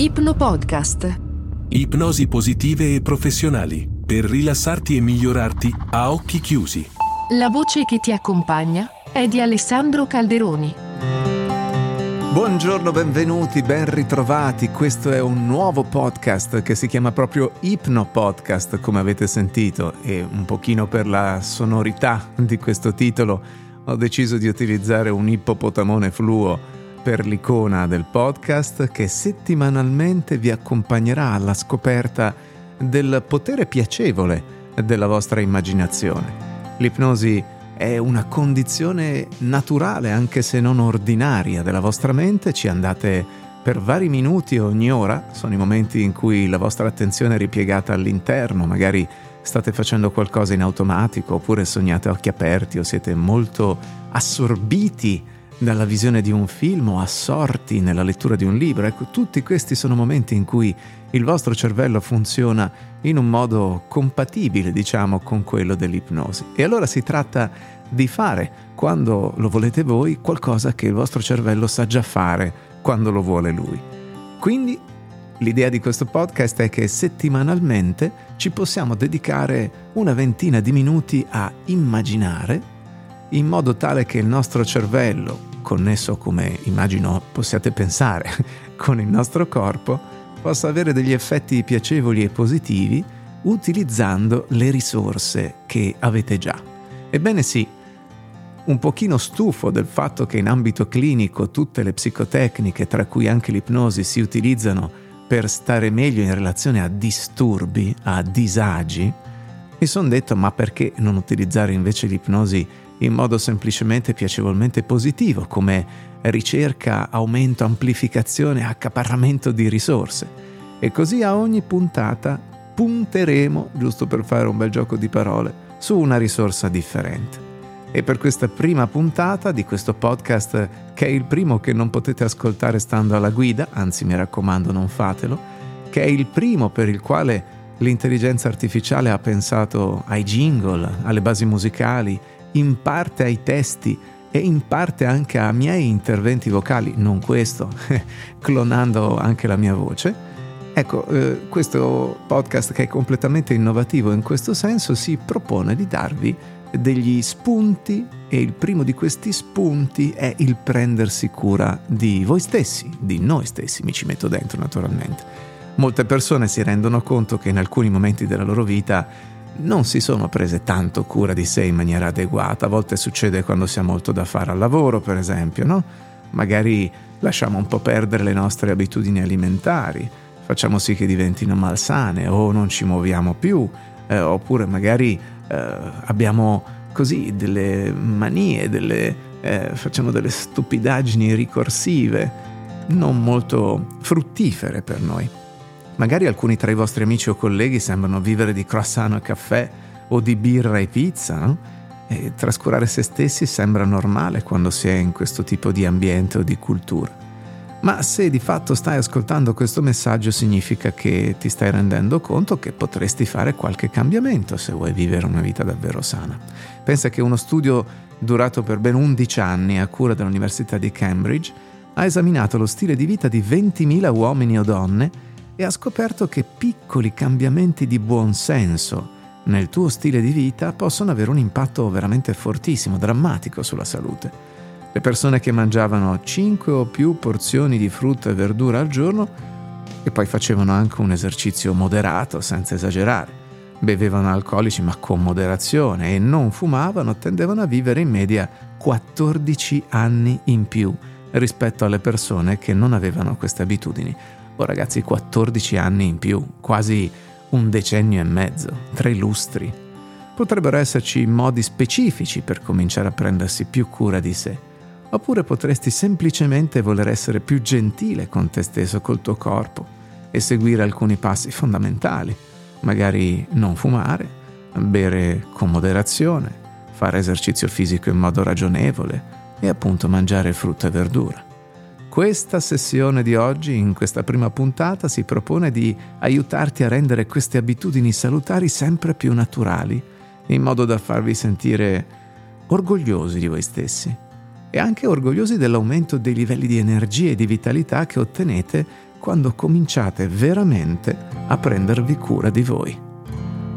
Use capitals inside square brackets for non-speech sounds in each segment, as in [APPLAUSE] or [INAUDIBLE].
Ipno Podcast. Ipnosi positive e professionali per rilassarti e migliorarti a occhi chiusi. La voce che ti accompagna è di Alessandro Calderoni. Buongiorno, benvenuti, ben ritrovati. Questo è un nuovo podcast che si chiama proprio Ipno Podcast, come avete sentito, e un pochino per la sonorità di questo titolo ho deciso di utilizzare un ippopotamone fluo per l'icona del podcast che settimanalmente vi accompagnerà alla scoperta del potere piacevole della vostra immaginazione. L'ipnosi è una condizione naturale, anche se non ordinaria, della vostra mente. Ci andate per vari minuti ogni ora, sono i momenti in cui la vostra attenzione è ripiegata all'interno, magari state facendo qualcosa in automatico oppure sognate a occhi aperti o siete molto assorbiti dalla visione di un film o assorti nella lettura di un libro. Ecco, tutti questi sono momenti in cui il vostro cervello funziona in un modo compatibile, diciamo, con quello dell'ipnosi. E allora si tratta di fare, quando lo volete voi, qualcosa che il vostro cervello sa già fare quando lo vuole lui. Quindi l'idea di questo podcast è che settimanalmente ci possiamo dedicare una ventina di minuti a immaginare in modo tale che il nostro cervello, connesso come immagino possiate pensare [LAUGHS] con il nostro corpo, possa avere degli effetti piacevoli e positivi utilizzando le risorse che avete già. Ebbene sì, un pochino stufo del fatto che in ambito clinico tutte le psicotecniche, tra cui anche l'ipnosi, si utilizzano per stare meglio in relazione a disturbi, a disagi, mi sono detto ma perché non utilizzare invece l'ipnosi in modo semplicemente piacevolmente positivo, come ricerca, aumento, amplificazione, accaparramento di risorse. E così a ogni puntata punteremo, giusto per fare un bel gioco di parole, su una risorsa differente. E per questa prima puntata di questo podcast, che è il primo che non potete ascoltare stando alla guida, anzi mi raccomando non fatelo, che è il primo per il quale l'intelligenza artificiale ha pensato ai jingle, alle basi musicali in parte ai testi e in parte anche a miei interventi vocali, non questo, [LAUGHS] clonando anche la mia voce. Ecco, eh, questo podcast che è completamente innovativo in questo senso si propone di darvi degli spunti e il primo di questi spunti è il prendersi cura di voi stessi, di noi stessi, mi ci metto dentro naturalmente. Molte persone si rendono conto che in alcuni momenti della loro vita non si sono prese tanto cura di sé in maniera adeguata. A volte succede quando si ha molto da fare al lavoro, per esempio, no? Magari lasciamo un po' perdere le nostre abitudini alimentari, facciamo sì che diventino malsane o non ci muoviamo più, eh, oppure magari eh, abbiamo così delle manie, delle, eh, facciamo delle stupidaggini ricorsive non molto fruttifere per noi. Magari alcuni tra i vostri amici o colleghi sembrano vivere di croissant e caffè o di birra e pizza, no? E trascurare se stessi sembra normale quando si è in questo tipo di ambiente o di cultura. Ma se di fatto stai ascoltando questo messaggio significa che ti stai rendendo conto che potresti fare qualche cambiamento se vuoi vivere una vita davvero sana. Pensa che uno studio durato per ben 11 anni a cura dell'Università di Cambridge ha esaminato lo stile di vita di 20.000 uomini o donne e ha scoperto che piccoli cambiamenti di buon senso nel tuo stile di vita possono avere un impatto veramente fortissimo, drammatico sulla salute. Le persone che mangiavano 5 o più porzioni di frutta e verdura al giorno e poi facevano anche un esercizio moderato, senza esagerare, bevevano alcolici ma con moderazione e non fumavano, tendevano a vivere in media 14 anni in più rispetto alle persone che non avevano queste abitudini. Oh ragazzi, 14 anni in più, quasi un decennio e mezzo, tre lustri. Potrebbero esserci modi specifici per cominciare a prendersi più cura di sé. Oppure potresti semplicemente voler essere più gentile con te stesso, col tuo corpo e seguire alcuni passi fondamentali. Magari non fumare, bere con moderazione, fare esercizio fisico in modo ragionevole e appunto mangiare frutta e verdura. Questa sessione di oggi, in questa prima puntata, si propone di aiutarti a rendere queste abitudini salutari sempre più naturali, in modo da farvi sentire orgogliosi di voi stessi e anche orgogliosi dell'aumento dei livelli di energia e di vitalità che ottenete quando cominciate veramente a prendervi cura di voi.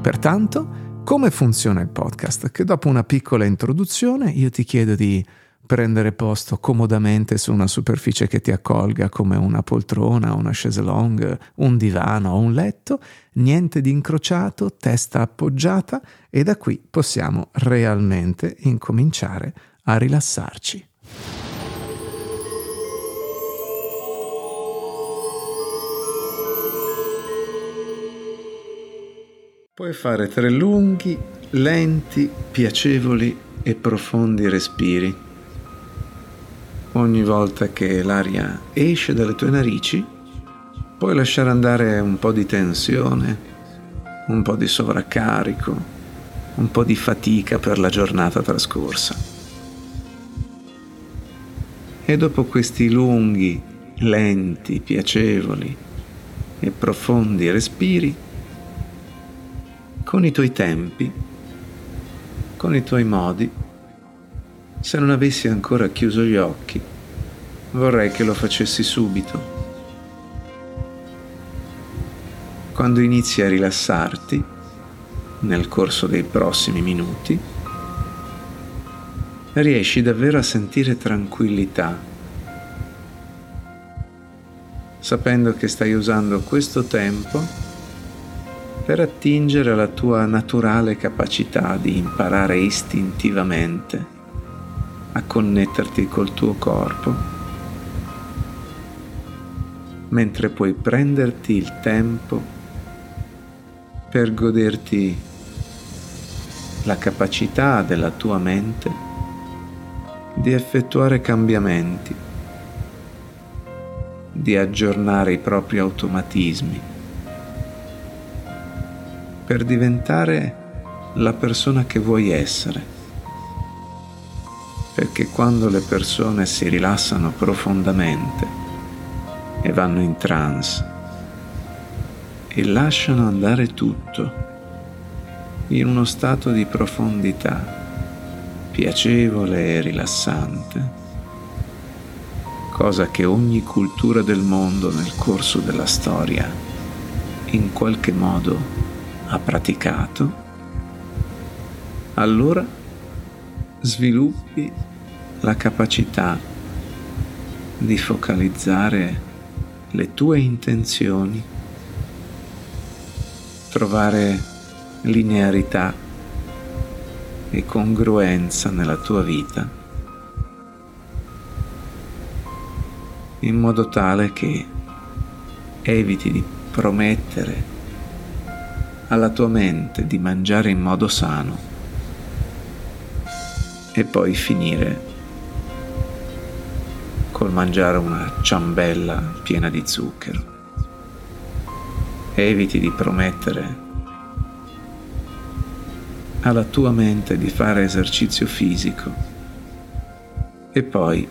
Pertanto, come funziona il podcast? Che dopo una piccola introduzione io ti chiedo di prendere posto comodamente su una superficie che ti accolga come una poltrona, una chaise longue, un divano o un letto, niente di incrociato, testa appoggiata e da qui possiamo realmente incominciare a rilassarci. Puoi fare tre lunghi, lenti, piacevoli e profondi respiri ogni volta che l'aria esce dalle tue narici, puoi lasciare andare un po' di tensione, un po' di sovraccarico, un po' di fatica per la giornata trascorsa. E dopo questi lunghi, lenti, piacevoli e profondi respiri, con i tuoi tempi, con i tuoi modi, se non avessi ancora chiuso gli occhi, vorrei che lo facessi subito. Quando inizi a rilassarti, nel corso dei prossimi minuti, riesci davvero a sentire tranquillità, sapendo che stai usando questo tempo per attingere alla tua naturale capacità di imparare istintivamente a connetterti col tuo corpo, mentre puoi prenderti il tempo per goderti la capacità della tua mente di effettuare cambiamenti, di aggiornare i propri automatismi, per diventare la persona che vuoi essere perché quando le persone si rilassano profondamente e vanno in trance e lasciano andare tutto in uno stato di profondità piacevole e rilassante, cosa che ogni cultura del mondo nel corso della storia in qualche modo ha praticato, allora sviluppi la capacità di focalizzare le tue intenzioni, trovare linearità e congruenza nella tua vita, in modo tale che eviti di promettere alla tua mente di mangiare in modo sano e poi finire col mangiare una ciambella piena di zucchero. Eviti di promettere alla tua mente di fare esercizio fisico e poi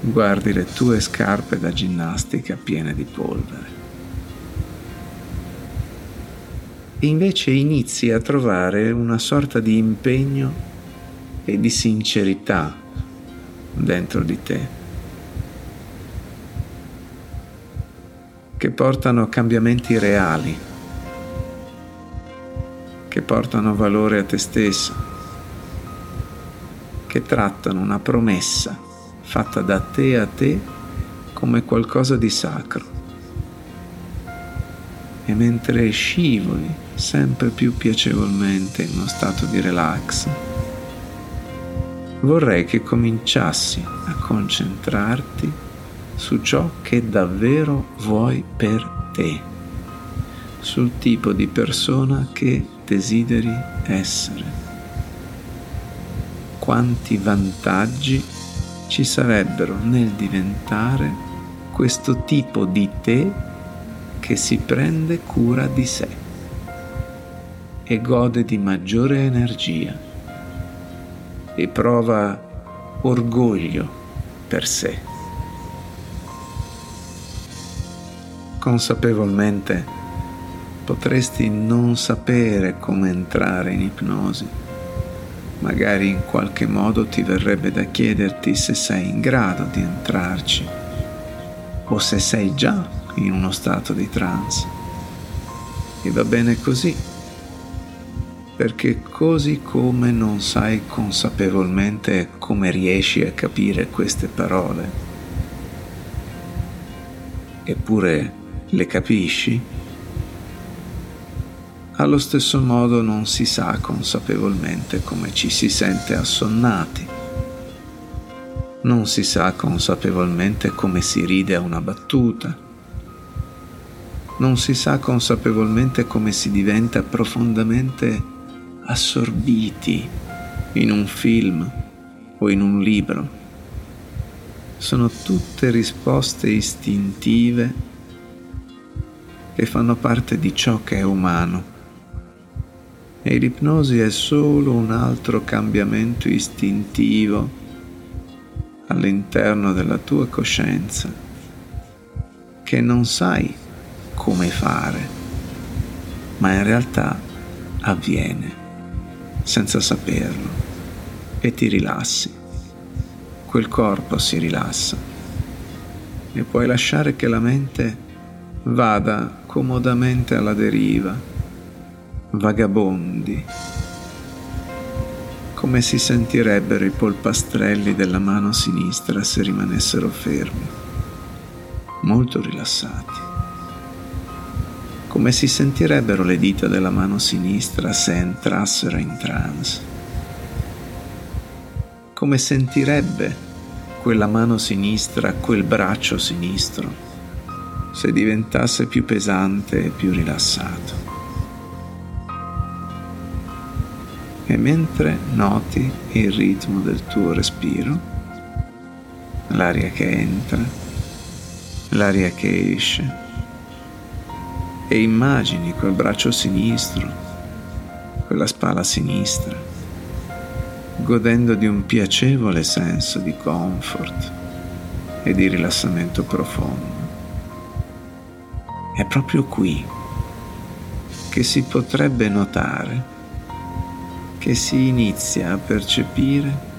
guardi le tue scarpe da ginnastica piene di polvere. invece inizi a trovare una sorta di impegno e di sincerità dentro di te, che portano cambiamenti reali, che portano valore a te stesso, che trattano una promessa fatta da te a te come qualcosa di sacro. E mentre scivoli sempre più piacevolmente in uno stato di relax, vorrei che cominciassi a concentrarti su ciò che davvero vuoi per te, sul tipo di persona che desideri essere. Quanti vantaggi ci sarebbero nel diventare questo tipo di te che si prende cura di sé e gode di maggiore energia e prova orgoglio per sé. Consapevolmente potresti non sapere come entrare in ipnosi, magari in qualche modo ti verrebbe da chiederti se sei in grado di entrarci o se sei già in uno stato di trance. E va bene così, perché così come non sai consapevolmente come riesci a capire queste parole, eppure le capisci, allo stesso modo non si sa consapevolmente come ci si sente assonnati. Non si sa consapevolmente come si ride a una battuta. Non si sa consapevolmente come si diventa profondamente assorbiti in un film o in un libro. Sono tutte risposte istintive che fanno parte di ciò che è umano e l'ipnosi è solo un altro cambiamento istintivo all'interno della tua coscienza che non sai come fare, ma in realtà avviene senza saperlo. E ti rilassi. Quel corpo si rilassa. E puoi lasciare che la mente vada comodamente alla deriva. Vagabondi, come si sentirebbero i polpastrelli della mano sinistra se rimanessero fermi, molto rilassati, come si sentirebbero le dita della mano sinistra se entrassero in trance, come sentirebbe quella mano sinistra, quel braccio sinistro, se diventasse più pesante e più rilassato. e mentre noti il ritmo del tuo respiro, l'aria che entra, l'aria che esce, e immagini quel braccio sinistro, quella spalla sinistra, godendo di un piacevole senso di comfort e di rilassamento profondo. È proprio qui che si potrebbe notare che si inizia a percepire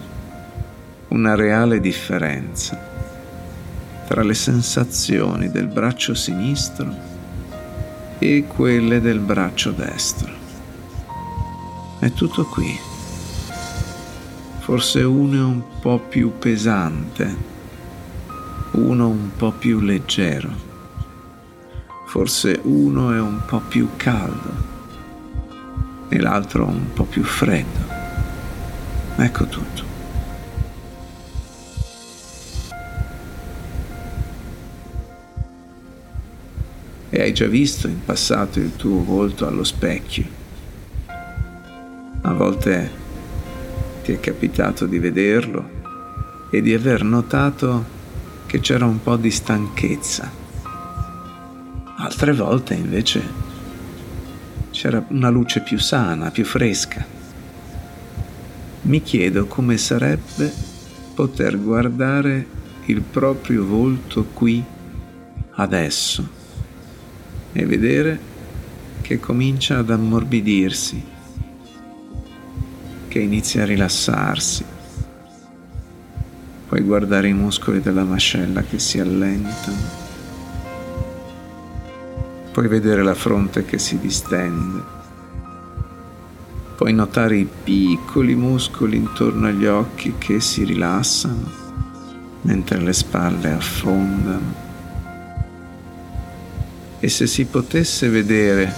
una reale differenza tra le sensazioni del braccio sinistro e quelle del braccio destro. È tutto qui. Forse uno è un po' più pesante, uno un po' più leggero, forse uno è un po' più caldo e l'altro un po' più freddo. Ecco tutto. E hai già visto in passato il tuo volto allo specchio. A volte ti è capitato di vederlo e di aver notato che c'era un po' di stanchezza. Altre volte invece c'era una luce più sana, più fresca. Mi chiedo come sarebbe poter guardare il proprio volto qui, adesso, e vedere che comincia ad ammorbidirsi, che inizia a rilassarsi. Puoi guardare i muscoli della mascella che si allentano puoi vedere la fronte che si distende, puoi notare i piccoli muscoli intorno agli occhi che si rilassano mentre le spalle affondano. E se si potesse vedere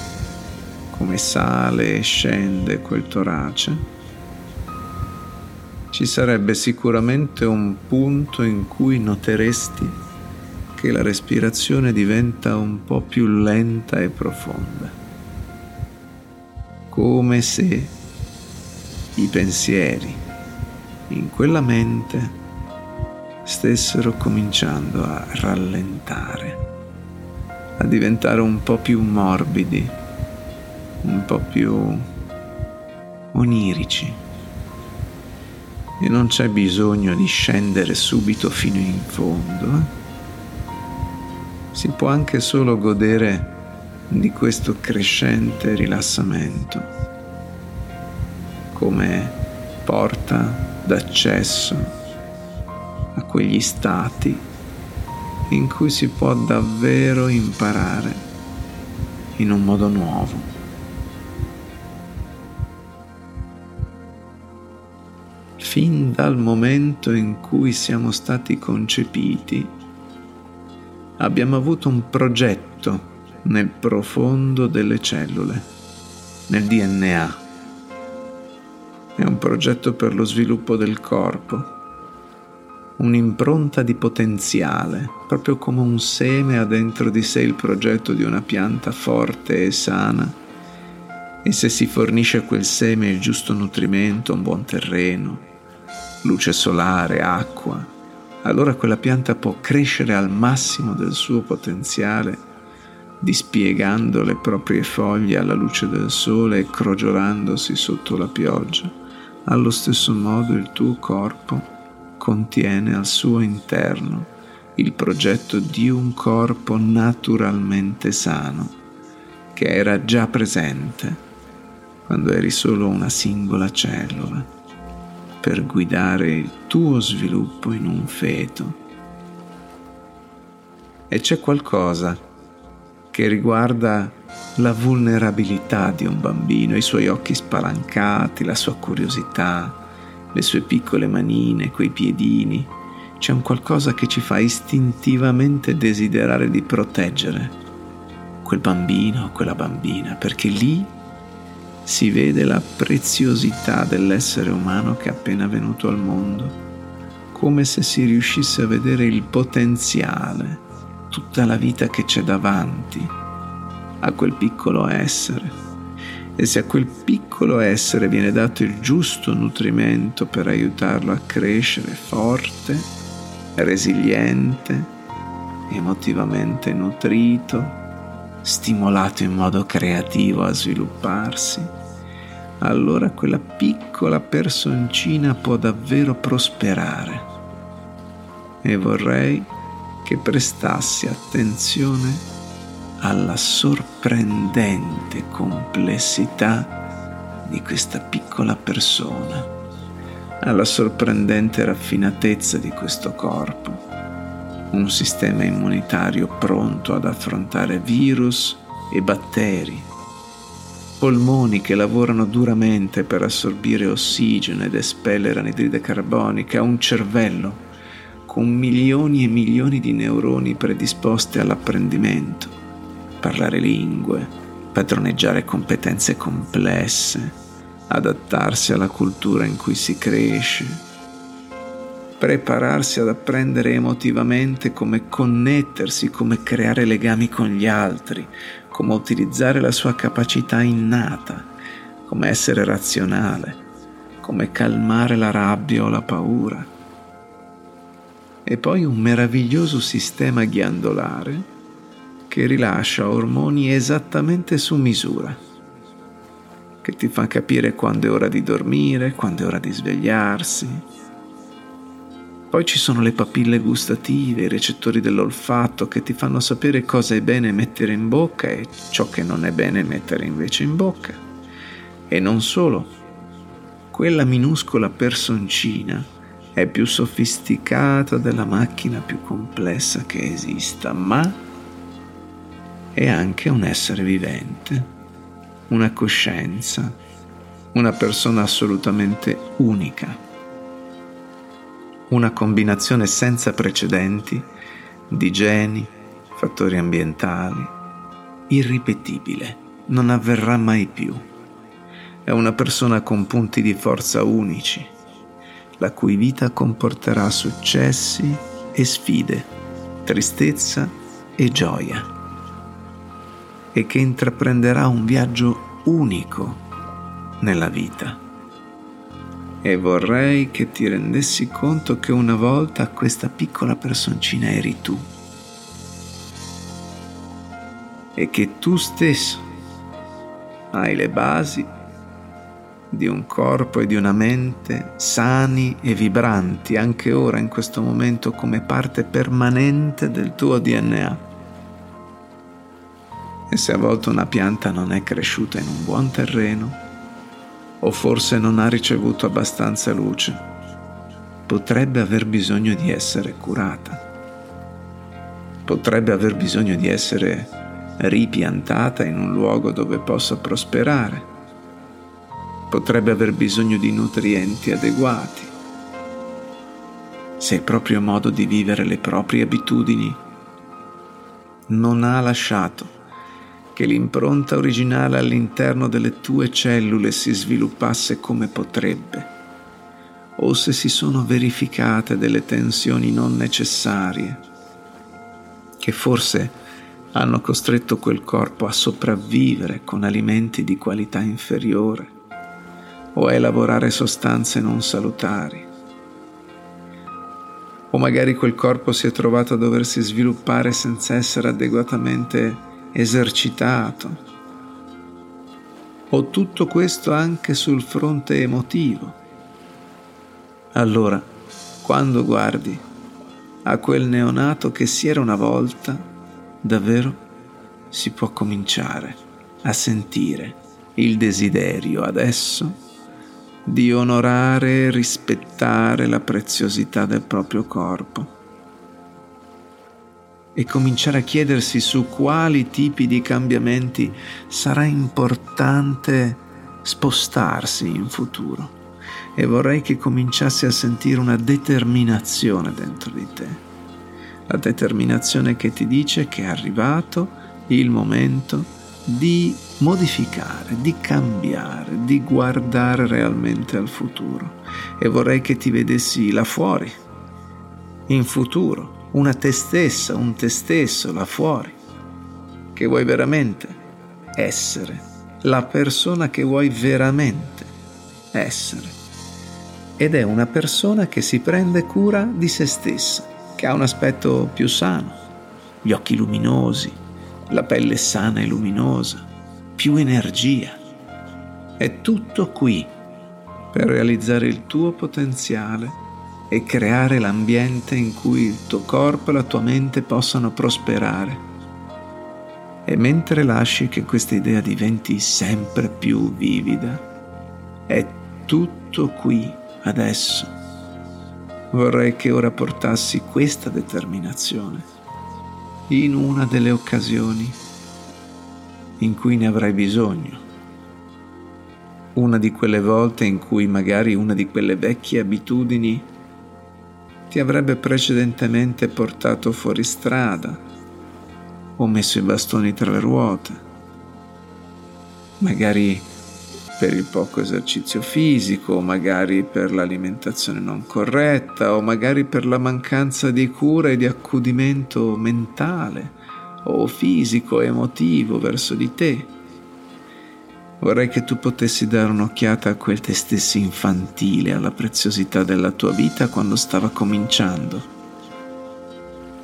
come sale e scende quel torace, ci sarebbe sicuramente un punto in cui noteresti che la respirazione diventa un po' più lenta e profonda, come se i pensieri in quella mente stessero cominciando a rallentare, a diventare un po' più morbidi, un po' più onirici. E non c'è bisogno di scendere subito fino in fondo. Eh? si può anche solo godere di questo crescente rilassamento, come porta d'accesso a quegli stati in cui si può davvero imparare in un modo nuovo. Fin dal momento in cui siamo stati concepiti, abbiamo avuto un progetto nel profondo delle cellule, nel DNA. È un progetto per lo sviluppo del corpo, un'impronta di potenziale, proprio come un seme ha dentro di sé il progetto di una pianta forte e sana. E se si fornisce a quel seme il giusto nutrimento, un buon terreno, luce solare, acqua, allora quella pianta può crescere al massimo del suo potenziale, dispiegando le proprie foglie alla luce del sole e crogiolandosi sotto la pioggia. Allo stesso modo il tuo corpo contiene al suo interno il progetto di un corpo naturalmente sano, che era già presente quando eri solo una singola cellula, per guidare il tuo sviluppo in un feto. E c'è qualcosa che riguarda la vulnerabilità di un bambino, i suoi occhi spalancati, la sua curiosità, le sue piccole manine, quei piedini. C'è un qualcosa che ci fa istintivamente desiderare di proteggere quel bambino o quella bambina, perché lì si vede la preziosità dell'essere umano che è appena venuto al mondo, come se si riuscisse a vedere il potenziale, tutta la vita che c'è davanti a quel piccolo essere e se a quel piccolo essere viene dato il giusto nutrimento per aiutarlo a crescere forte, resiliente, emotivamente nutrito, stimolato in modo creativo a svilupparsi, allora quella piccola personcina può davvero prosperare. E vorrei che prestassi attenzione alla sorprendente complessità di questa piccola persona, alla sorprendente raffinatezza di questo corpo, un sistema immunitario pronto ad affrontare virus e batteri, polmoni che lavorano duramente per assorbire ossigeno ed espellere anidride carbonica, un cervello con milioni e milioni di neuroni predisposti all'apprendimento parlare lingue, padroneggiare competenze complesse, adattarsi alla cultura in cui si cresce, prepararsi ad apprendere emotivamente come connettersi, come creare legami con gli altri, come utilizzare la sua capacità innata, come essere razionale, come calmare la rabbia o la paura. E poi un meraviglioso sistema ghiandolare che rilascia ormoni esattamente su misura, che ti fa capire quando è ora di dormire, quando è ora di svegliarsi. Poi ci sono le papille gustative, i recettori dell'olfatto che ti fanno sapere cosa è bene mettere in bocca e ciò che non è bene mettere invece in bocca. E non solo, quella minuscola personcina è più sofisticata della macchina più complessa che esista, ma è anche un essere vivente, una coscienza, una persona assolutamente unica, una combinazione senza precedenti di geni, fattori ambientali, irripetibile, non avverrà mai più. È una persona con punti di forza unici, la cui vita comporterà successi e sfide, tristezza e gioia e che intraprenderà un viaggio unico nella vita. E vorrei che ti rendessi conto che una volta questa piccola personcina eri tu e che tu stesso hai le basi di un corpo e di una mente sani e vibranti anche ora in questo momento come parte permanente del tuo DNA. E se a volte una pianta non è cresciuta in un buon terreno, o forse non ha ricevuto abbastanza luce, potrebbe aver bisogno di essere curata. Potrebbe aver bisogno di essere ripiantata in un luogo dove possa prosperare. Potrebbe aver bisogno di nutrienti adeguati. Se il proprio modo di vivere le proprie abitudini non ha lasciato che l'impronta originale all'interno delle tue cellule si sviluppasse come potrebbe, o se si sono verificate delle tensioni non necessarie, che forse hanno costretto quel corpo a sopravvivere con alimenti di qualità inferiore o a elaborare sostanze non salutari. O magari quel corpo si è trovato a doversi sviluppare senza essere adeguatamente esercitato. Ho tutto questo anche sul fronte emotivo. Allora, quando guardi a quel neonato che si era una volta, davvero si può cominciare a sentire il desiderio adesso di onorare e rispettare la preziosità del proprio corpo e cominciare a chiedersi su quali tipi di cambiamenti sarà importante spostarsi in futuro. E vorrei che cominciassi a sentire una determinazione dentro di te. La determinazione che ti dice che è arrivato il momento di modificare, di cambiare, di guardare realmente al futuro. E vorrei che ti vedessi là fuori, in futuro, una te stessa, un te stesso là fuori, che vuoi veramente essere, la persona che vuoi veramente essere. Ed è una persona che si prende cura di se stessa, che ha un aspetto più sano, gli occhi luminosi, la pelle sana e luminosa, più energia. È tutto qui per realizzare il tuo potenziale e creare l'ambiente in cui il tuo corpo e la tua mente possano prosperare. E mentre lasci che questa idea diventi sempre più vivida, è tutto qui, adesso. Vorrei che ora portassi questa determinazione in una delle occasioni in cui ne avrai bisogno. Una di quelle volte in cui magari una di quelle vecchie abitudini ti avrebbe precedentemente portato fuori strada o messo i bastoni tra le ruote, magari per il poco esercizio fisico, magari per l'alimentazione non corretta, o magari per la mancanza di cura e di accudimento mentale o fisico, emotivo verso di te. Vorrei che tu potessi dare un'occhiata a quel te stesso infantile, alla preziosità della tua vita quando stava cominciando.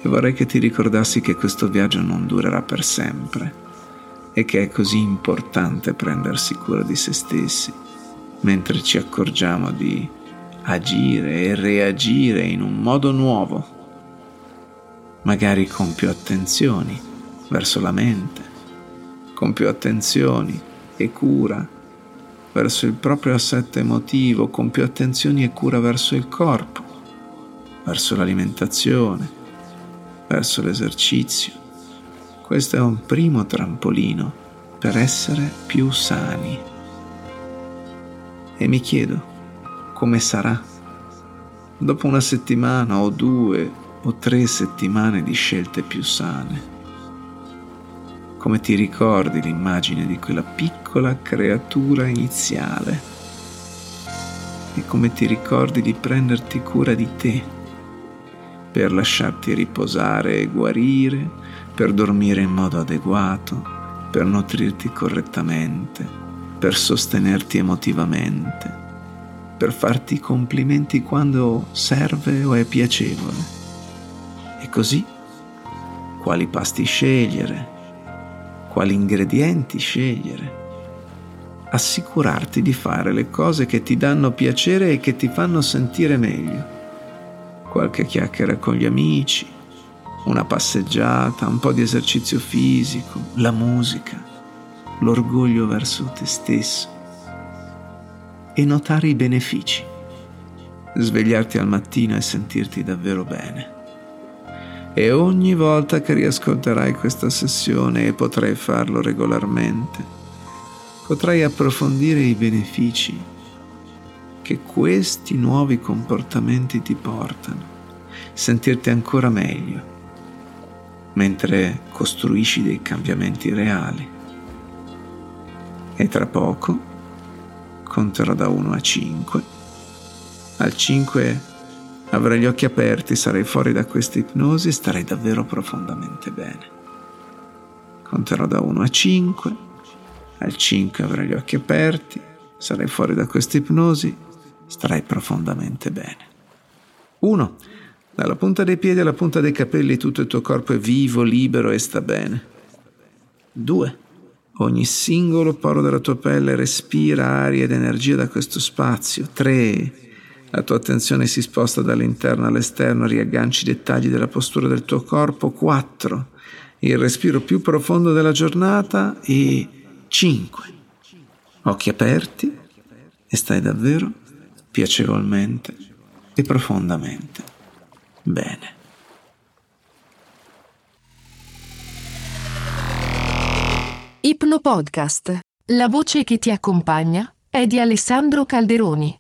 E vorrei che ti ricordassi che questo viaggio non durerà per sempre e che è così importante prendersi cura di se stessi, mentre ci accorgiamo di agire e reagire in un modo nuovo, magari con più attenzioni verso la mente, con più attenzioni e cura verso il proprio assetto emotivo, con più attenzioni e cura verso il corpo, verso l'alimentazione, verso l'esercizio. Questo è un primo trampolino per essere più sani. E mi chiedo come sarà dopo una settimana o due o tre settimane di scelte più sane come ti ricordi l'immagine di quella piccola creatura iniziale e come ti ricordi di prenderti cura di te per lasciarti riposare e guarire, per dormire in modo adeguato, per nutrirti correttamente, per sostenerti emotivamente, per farti complimenti quando serve o è piacevole. E così, quali pasti scegliere, quali ingredienti scegliere. Assicurarti di fare le cose che ti danno piacere e che ti fanno sentire meglio. Qualche chiacchiera con gli amici, una passeggiata, un po' di esercizio fisico, la musica, l'orgoglio verso te stesso. e notare i benefici. Svegliarti al mattino e sentirti davvero bene. E ogni volta che riascolterai questa sessione e potrai farlo regolarmente, potrai approfondire i benefici che questi nuovi comportamenti ti portano, sentirti ancora meglio, mentre costruisci dei cambiamenti reali. E tra poco conterò da 1 a 5. Al 5 avrai gli occhi aperti, sarai fuori da questa ipnosi e starai davvero profondamente bene. Conterò da 1 a 5, al 5 avrai gli occhi aperti, sarai fuori da questa ipnosi, starai profondamente bene. 1. Dalla punta dei piedi alla punta dei capelli tutto il tuo corpo è vivo, libero e sta bene. 2. Ogni singolo poro della tua pelle respira aria ed energia da questo spazio. 3. La tua attenzione si sposta dall'interno all'esterno, riagganci i dettagli della postura del tuo corpo. 4. Il respiro più profondo della giornata. E 5. Occhi aperti e stai davvero piacevolmente e profondamente bene. Ipno Podcast. La voce che ti accompagna è di Alessandro Calderoni.